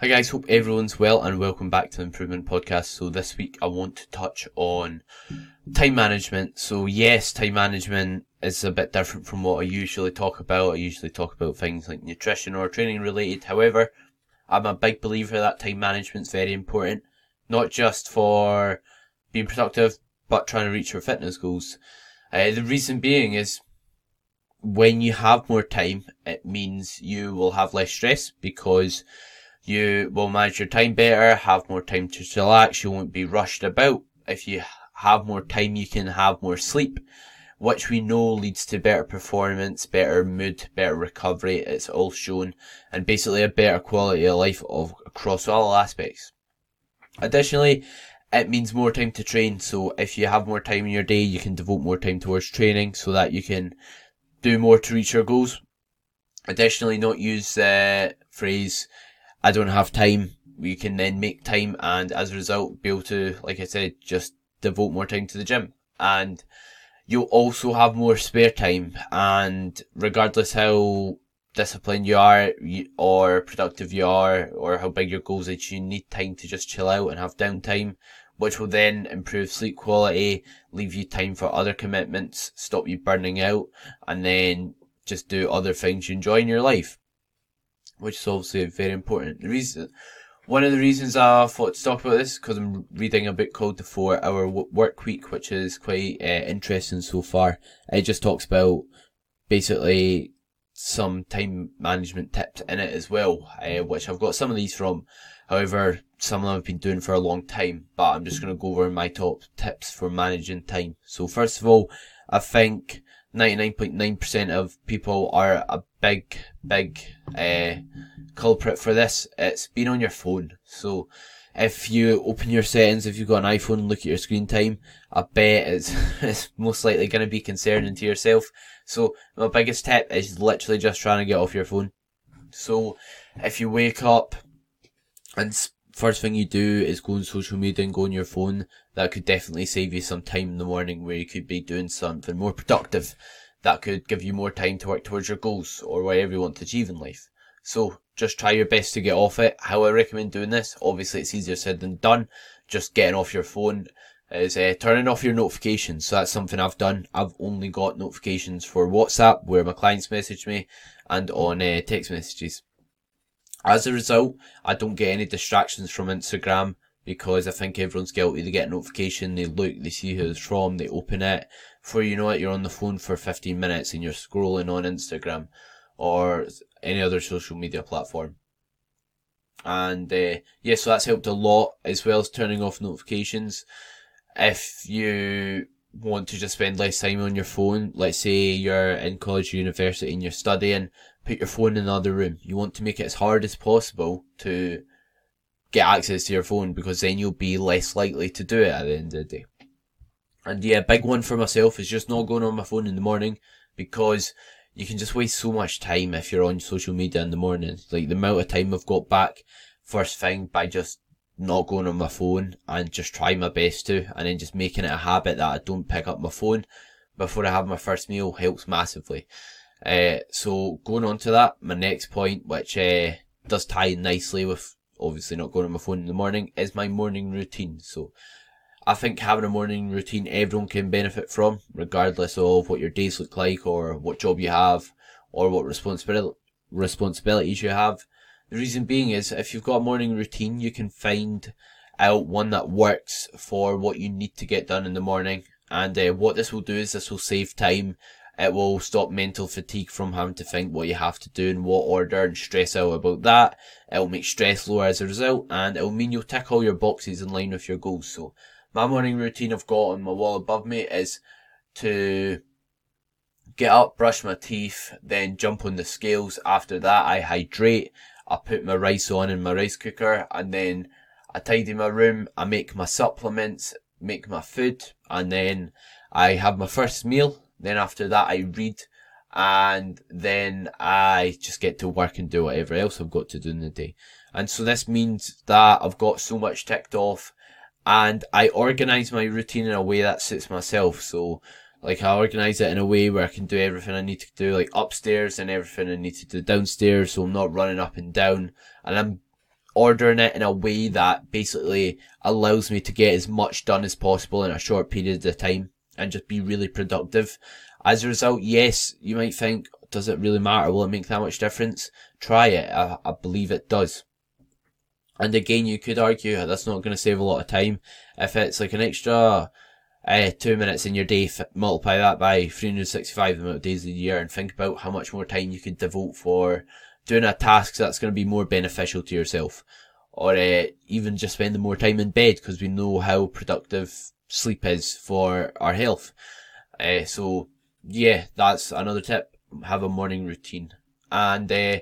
Hi guys, hope everyone's well and welcome back to the Improvement Podcast. So this week I want to touch on time management. So yes, time management is a bit different from what I usually talk about. I usually talk about things like nutrition or training related. However, I'm a big believer that time management is very important, not just for being productive, but trying to reach your fitness goals. Uh, the reason being is when you have more time, it means you will have less stress because you will manage your time better, have more time to relax, you won't be rushed about. If you have more time, you can have more sleep, which we know leads to better performance, better mood, better recovery. It's all shown and basically a better quality of life of across all aspects. Additionally, it means more time to train. So if you have more time in your day, you can devote more time towards training so that you can do more to reach your goals. Additionally, not use the phrase I don't have time. We can then make time and as a result be able to, like I said, just devote more time to the gym. And you'll also have more spare time and regardless how disciplined you are or productive you are or how big your goals is, you need time to just chill out and have downtime, which will then improve sleep quality, leave you time for other commitments, stop you burning out, and then just do other things you enjoy in your life which is obviously very important. The reason, one of the reasons I thought to talk about this because I'm reading a book called The Four Hour Work Week, which is quite uh, interesting so far. It just talks about basically some time management tips in it as well, uh, which I've got some of these from. However, some of them I've been doing for a long time, but I'm just going to go over my top tips for managing time. So first of all, I think 99.9% of people are a big, big uh, culprit for this. It's been on your phone. So if you open your settings, if you've got an iPhone and look at your screen time, I bet it's, it's most likely going to be concerning to yourself. So my biggest tip is literally just trying to get off your phone. So if you wake up and first thing you do is go on social media and go on your phone, that could definitely save you some time in the morning where you could be doing something more productive. That could give you more time to work towards your goals or whatever you want to achieve in life. So just try your best to get off it. How I recommend doing this, obviously it's easier said than done. Just getting off your phone is uh, turning off your notifications. So that's something I've done. I've only got notifications for WhatsApp where my clients message me and on uh, text messages. As a result, I don't get any distractions from Instagram because I think everyone's guilty. They get a notification, they look, they see who it's from, they open it. Before you know it, you're on the phone for 15 minutes and you're scrolling on Instagram or any other social media platform. And uh, yeah, so that's helped a lot as well as turning off notifications. If you want to just spend less time on your phone, let's say you're in college or university and you're studying, put your phone in another room. You want to make it as hard as possible to get access to your phone because then you'll be less likely to do it at the end of the day. And yeah, big one for myself is just not going on my phone in the morning because you can just waste so much time if you're on social media in the morning. Like the amount of time I've got back first thing by just not going on my phone and just trying my best to and then just making it a habit that I don't pick up my phone before I have my first meal helps massively. Uh, so going on to that, my next point, which uh, does tie in nicely with obviously not going on my phone in the morning, is my morning routine. So I think having a morning routine everyone can benefit from, regardless of what your days look like or what job you have or what responsibility responsibilities you have. The reason being is if you've got a morning routine, you can find out one that works for what you need to get done in the morning. And uh, what this will do is this will save time it will stop mental fatigue from having to think what you have to do in what order and stress out about that. It will make stress lower as a result and it will mean you'll tick all your boxes in line with your goals. So my morning routine I've got on my wall above me is to get up, brush my teeth, then jump on the scales. After that, I hydrate. I put my rice on in my rice cooker and then I tidy my room. I make my supplements, make my food, and then I have my first meal then after that, I read and then I just get to work and do whatever else I've got to do in the day. And so this means that I've got so much ticked off and I organize my routine in a way that suits myself. So like I organize it in a way where I can do everything I need to do, like upstairs and everything I need to do downstairs. So I'm not running up and down and I'm ordering it in a way that basically allows me to get as much done as possible in a short period of time and just be really productive. As a result, yes, you might think, does it really matter? Will it make that much difference? Try it. I, I believe it does. And again, you could argue that's not going to save a lot of time. If it's like an extra uh, two minutes in your day, f- multiply that by 365 amount of days a year and think about how much more time you could devote for doing a task that's going to be more beneficial to yourself. Or uh, even just spending more time in bed because we know how productive sleep is for our health. Uh, so yeah, that's another tip. Have a morning routine and uh,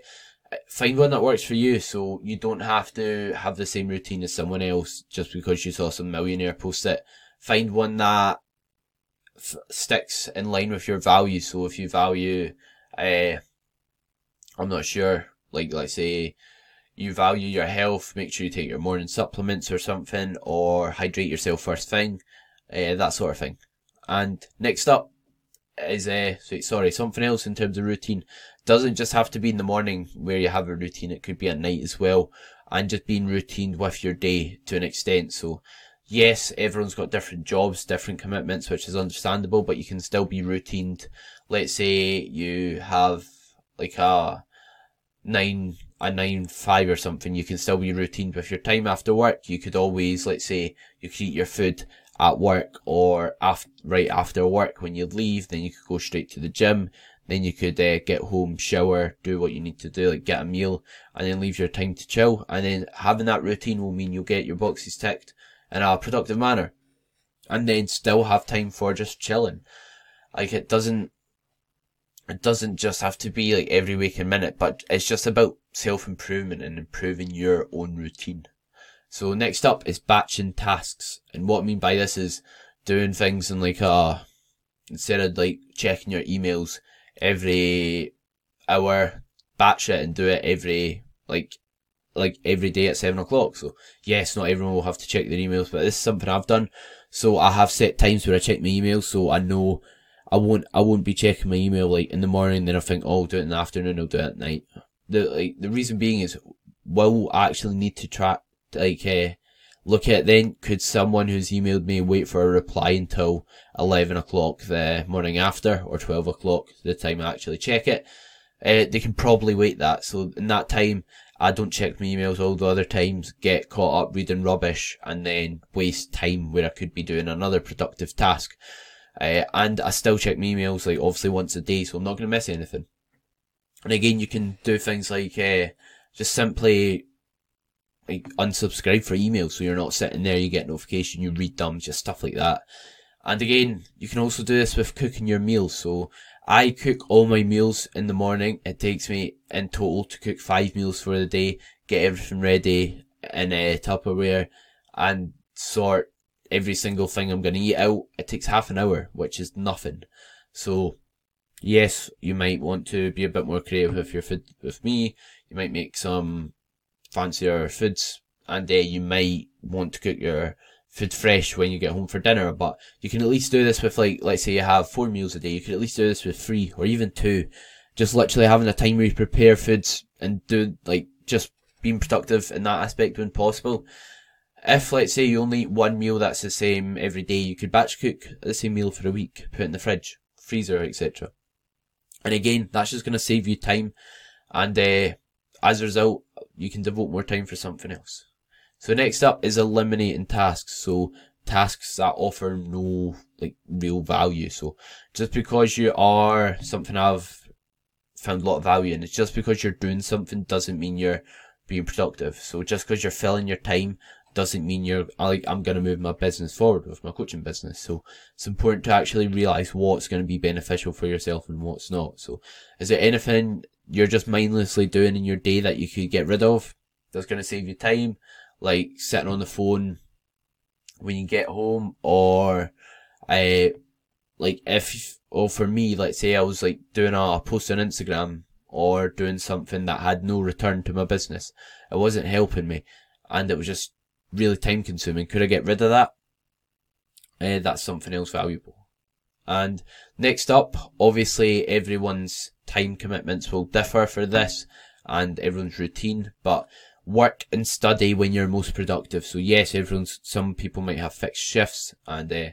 find one that works for you so you don't have to have the same routine as someone else just because you saw some millionaire post it. Find one that f- sticks in line with your values. So if you value, uh, I'm not sure, like let's say you value your health, make sure you take your morning supplements or something, or hydrate yourself first thing, uh, that sort of thing. And next up is, uh, sorry, something else in terms of routine. Doesn't just have to be in the morning where you have a routine, it could be at night as well, and just being routined with your day to an extent. So, yes, everyone's got different jobs, different commitments, which is understandable, but you can still be routined. Let's say you have like a nine a nine five or something, you can still be routine with your time after work. You could always, let's say, you could eat your food at work or after, right after work when you leave, then you could go straight to the gym. Then you could uh, get home, shower, do what you need to do, like get a meal, and then leave your time to chill. And then having that routine will mean you'll get your boxes ticked in a productive manner, and then still have time for just chilling. Like it doesn't it doesn't just have to be like every waking minute, but it's just about self improvement and improving your own routine. So next up is batching tasks. And what I mean by this is doing things in like a, instead of like checking your emails every hour, batch it and do it every, like, like every day at seven o'clock. So yes, not everyone will have to check their emails, but this is something I've done. So I have set times where I check my emails so I know I won't I won't be checking my email like in the morning. Then I think, oh, I'll do it in the afternoon. I'll do it at night. The like the reason being is, will actually need to track like uh, look at then could someone who's emailed me wait for a reply until eleven o'clock the morning after or twelve o'clock the time I actually check it. Uh, they can probably wait that. So in that time, I don't check my emails all the other times, get caught up reading rubbish, and then waste time where I could be doing another productive task. Uh, and I still check my emails like obviously once a day, so I'm not going to miss anything. And again, you can do things like uh, just simply like unsubscribe for emails, so you're not sitting there. You get notification, you read them, just stuff like that. And again, you can also do this with cooking your meals. So I cook all my meals in the morning. It takes me in total to cook five meals for the day, get everything ready in a uh, Tupperware, and sort every single thing I'm going to eat out, it takes half an hour, which is nothing. So, yes, you might want to be a bit more creative with your food with me. You might make some fancier foods, and uh, you might want to cook your food fresh when you get home for dinner. But you can at least do this with like, let's say you have four meals a day. You could at least do this with three or even two. Just literally having a time where you prepare foods and do like just being productive in that aspect when possible if let's say you only eat one meal that's the same every day, you could batch cook the same meal for a week, put it in the fridge, freezer, etc. And again, that's just going to save you time, and uh, as a result, you can devote more time for something else. So next up is eliminating tasks. So tasks that offer no like real value. So just because you are something I've found a lot of value in, it's just because you're doing something doesn't mean you're being productive. So just because you're filling your time doesn't mean you're like I'm to move my business forward with my coaching business. So it's important to actually realize what's going to be beneficial for yourself and what's not. So is there anything you're just mindlessly doing in your day that you could get rid of that's going to save you time, like sitting on the phone when you get home, or uh, like if or for me, let's say I was like doing a post on Instagram or doing something that had no return to my business. It wasn't helping me and it was just really time consuming. Could I get rid of that? Uh, that's something else valuable. And next up, obviously everyone's time commitments will differ for this and everyone's routine, but work and study when you're most productive. So yes, everyone's, some people might have fixed shifts and, uh,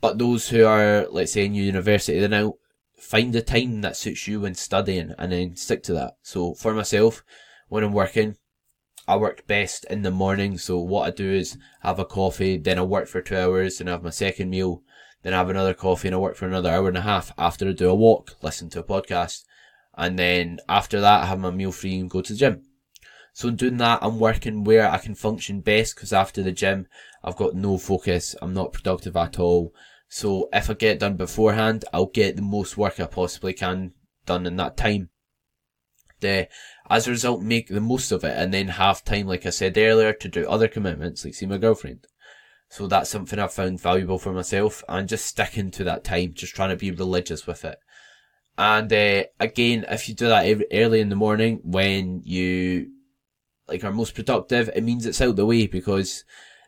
but those who are, let's say in university now, find the time that suits you when studying and then stick to that. So for myself, when I'm working, I work best in the morning. So what I do is have a coffee, then I work for two hours and have my second meal, then I have another coffee and I work for another hour and a half after I do a walk, listen to a podcast. And then after that, I have my meal free and go to the gym. So in doing that, I'm working where I can function best because after the gym, I've got no focus. I'm not productive at all. So if I get done beforehand, I'll get the most work I possibly can done in that time. The, as a result, make the most of it and then have time, like I said earlier, to do other commitments, like see my girlfriend. So that's something I've found valuable for myself and just sticking to that time, just trying to be religious with it. And uh, again, if you do that early in the morning when you like are most productive, it means it's out the way because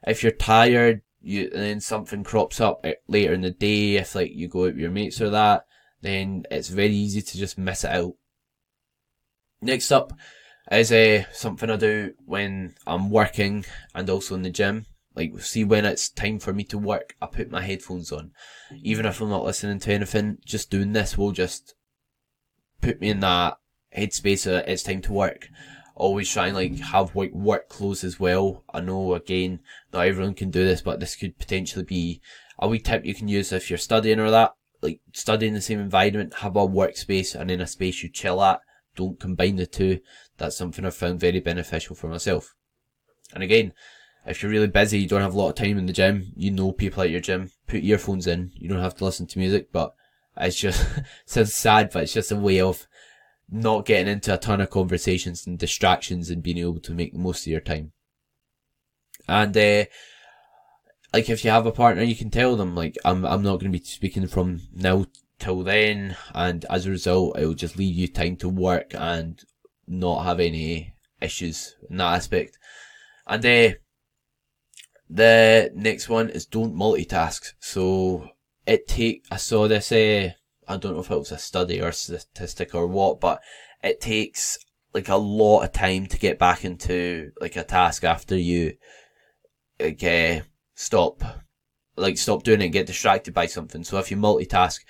if you're tired, you and then something crops up eh, later in the day, if like you go out with your mates or that, then it's very easy to just miss it out. Next up is uh, something I do when I'm working and also in the gym. Like, see, when it's time for me to work, I put my headphones on. Even if I'm not listening to anything, just doing this will just put me in that headspace that it's time to work always try and like have like work clothes as well. I know again, not everyone can do this, but this could potentially be a wee tip you can use if you're studying or that. Like study in the same environment, have a workspace and in a space you chill at. Don't combine the two. That's something I've found very beneficial for myself. And again, if you're really busy, you don't have a lot of time in the gym, you know people at your gym, put earphones in. You don't have to listen to music, but it's just, it sounds sad, but it's just a way of not getting into a ton of conversations and distractions and being able to make the most of your time. And, uh, like if you have a partner, you can tell them like, I'm, I'm not going to be speaking from now till then. And as a result, it will just leave you time to work and not have any issues in that aspect. And, uh, the next one is don't multitask. So it take, I saw this, uh, I don't know if it was a study or a statistic or what, but it takes like a lot of time to get back into like a task after you like uh, stop like stop doing it and get distracted by something. So if you multitask,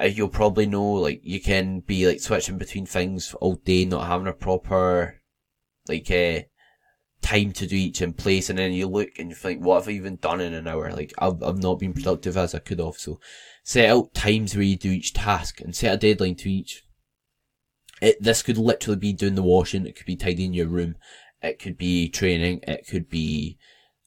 uh, you'll probably know like you can be like switching between things all day, not having a proper like uh, time to do each in place, and then you look and you think, what have I even done in an hour? Like I've I've not been productive as I could have. So set out times where you do each task and set a deadline to each. It, this could literally be doing the washing, it could be tidying your room, it could be training, it could be,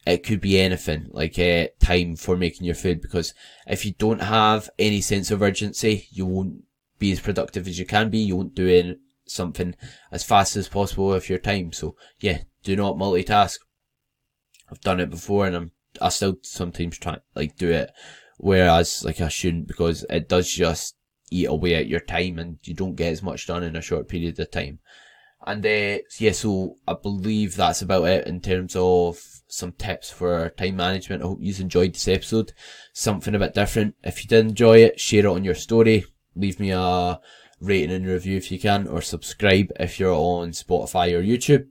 it could be anything, like uh, time for making your food, because if you don't have any sense of urgency, you won't be as productive as you can be, you won't do any, something as fast as possible with your time. So yeah, do not multitask. I've done it before and I'm, I still sometimes try, like do it Whereas, like, I shouldn't because it does just eat away at your time and you don't get as much done in a short period of time. And, uh, yeah, so I believe that's about it in terms of some tips for time management. I hope you enjoyed this episode. Something a bit different. If you did enjoy it, share it on your story. Leave me a rating and review if you can, or subscribe if you're on Spotify or YouTube.